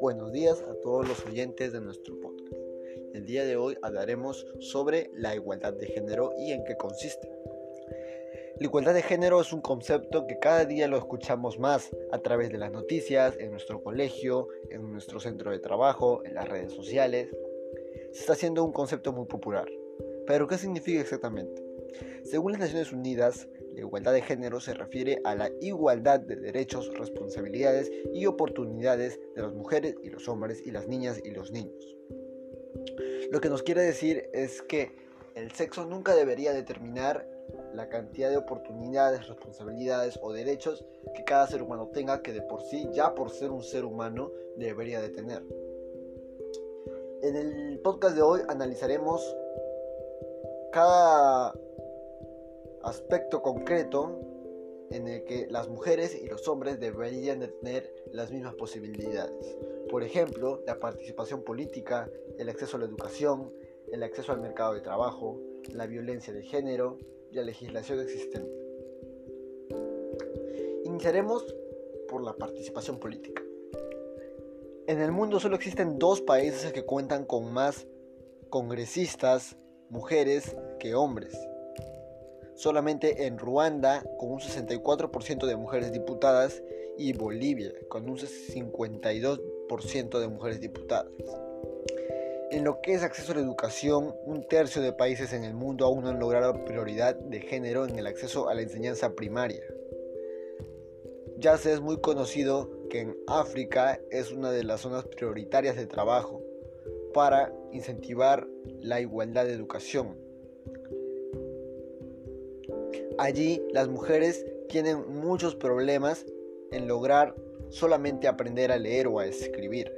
Buenos días a todos los oyentes de nuestro podcast. El día de hoy hablaremos sobre la igualdad de género y en qué consiste. La igualdad de género es un concepto que cada día lo escuchamos más a través de las noticias, en nuestro colegio, en nuestro centro de trabajo, en las redes sociales. Se está haciendo un concepto muy popular. Pero ¿qué significa exactamente? Según las Naciones Unidas, la igualdad de género se refiere a la igualdad de derechos, responsabilidades y oportunidades de las mujeres y los hombres y las niñas y los niños. Lo que nos quiere decir es que el sexo nunca debería determinar la cantidad de oportunidades, responsabilidades o derechos que cada ser humano tenga que de por sí, ya por ser un ser humano, debería de tener. En el podcast de hoy analizaremos cada aspecto concreto en el que las mujeres y los hombres deberían de tener las mismas posibilidades. Por ejemplo, la participación política, el acceso a la educación, el acceso al mercado de trabajo, la violencia de género, y la legislación existente. Iniciaremos por la participación política. En el mundo solo existen dos países que cuentan con más congresistas mujeres que hombres. Solamente en Ruanda con un 64% de mujeres diputadas y Bolivia con un 52% de mujeres diputadas. En lo que es acceso a la educación, un tercio de países en el mundo aún no han logrado prioridad de género en el acceso a la enseñanza primaria. Ya se es muy conocido que en África es una de las zonas prioritarias de trabajo para incentivar la igualdad de educación. Allí las mujeres tienen muchos problemas en lograr solamente aprender a leer o a escribir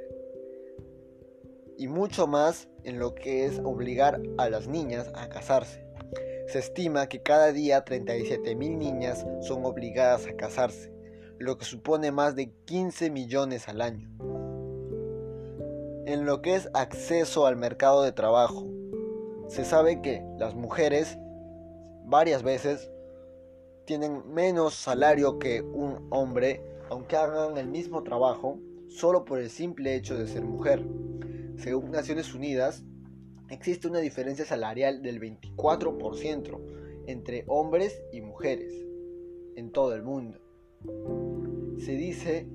y mucho más en lo que es obligar a las niñas a casarse. Se estima que cada día 37.000 niñas son obligadas a casarse, lo que supone más de 15 millones al año. En lo que es acceso al mercado de trabajo, se sabe que las mujeres varias veces tienen menos salario que un hombre, aunque hagan el mismo trabajo, solo por el simple hecho de ser mujer. Según Naciones Unidas, existe una diferencia salarial del 24% entre hombres y mujeres en todo el mundo. Se dice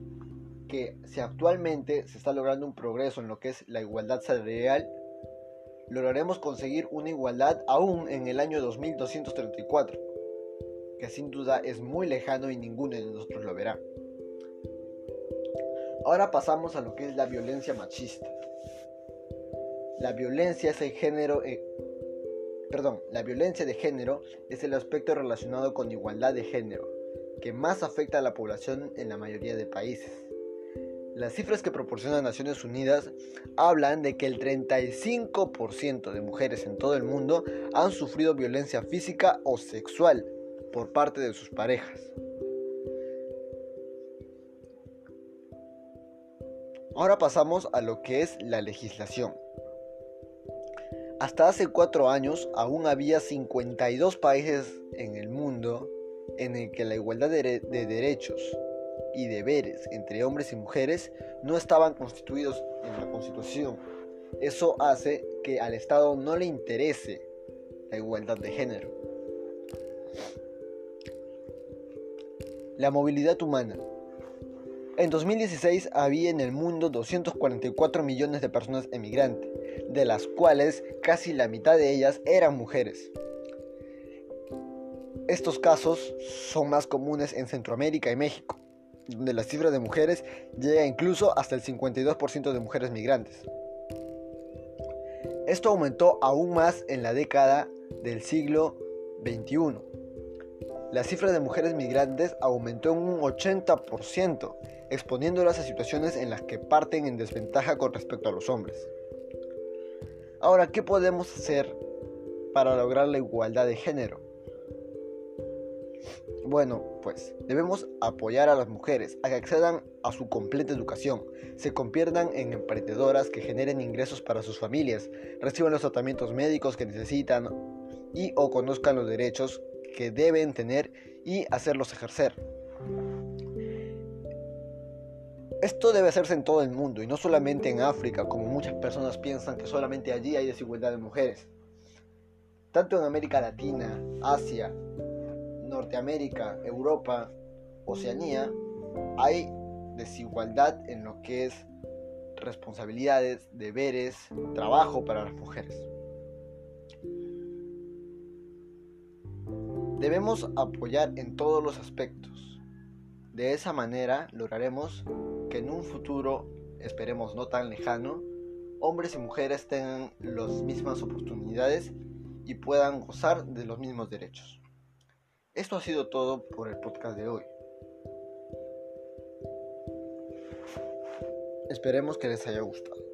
que si actualmente se está logrando un progreso en lo que es la igualdad salarial, lograremos conseguir una igualdad aún en el año 2234, que sin duda es muy lejano y ninguno de nosotros lo verá. Ahora pasamos a lo que es la violencia machista. La violencia es el género, eh, perdón, la violencia de género es el aspecto relacionado con igualdad de género que más afecta a la población en la mayoría de países. Las cifras que proporciona Naciones Unidas hablan de que el 35% de mujeres en todo el mundo han sufrido violencia física o sexual por parte de sus parejas. Ahora pasamos a lo que es la legislación. Hasta hace cuatro años aún había 52 países en el mundo en el que la igualdad de, derechos y deberes entre hombres y mujeres no estaban constituidos en la Constitución. Eso hace que al Estado no le interese la igualdad de género. La movilidad humana. En 2016 había en el mundo 244 millones de personas emigrantes, de las cuales casi la mitad de ellas eran mujeres. Estos casos son más comunes en Centroamérica y México, donde la cifra de mujeres llega incluso hasta el 52% de mujeres migrantes. Esto aumentó aún más en la década del siglo XXI. La cifra de mujeres migrantes aumentó en un 80% exponiéndolas a situaciones en las que parten en desventaja con respecto a los hombres. Ahora, ¿qué podemos hacer para lograr la igualdad de género? Bueno, pues debemos apoyar a las mujeres a que accedan a su completa educación, se conviertan en emprendedoras que generen ingresos para sus familias, reciban los tratamientos médicos que necesitan y o conozcan los derechos que deben tener y hacerlos ejercer. Esto debe hacerse en todo el mundo y no solamente en África, como muchas personas piensan que solamente allí hay desigualdad de mujeres. Tanto en América Latina, Asia, Norteamérica, Europa, Oceanía, hay desigualdad en lo que es responsabilidades, deberes, trabajo para las mujeres. Debemos apoyar en todos los aspectos. De esa manera lograremos que en un futuro, esperemos no tan lejano, hombres y mujeres tengan las mismas oportunidades y puedan gozar de los mismos derechos. Esto ha sido todo por el podcast de hoy. Esperemos que les haya gustado.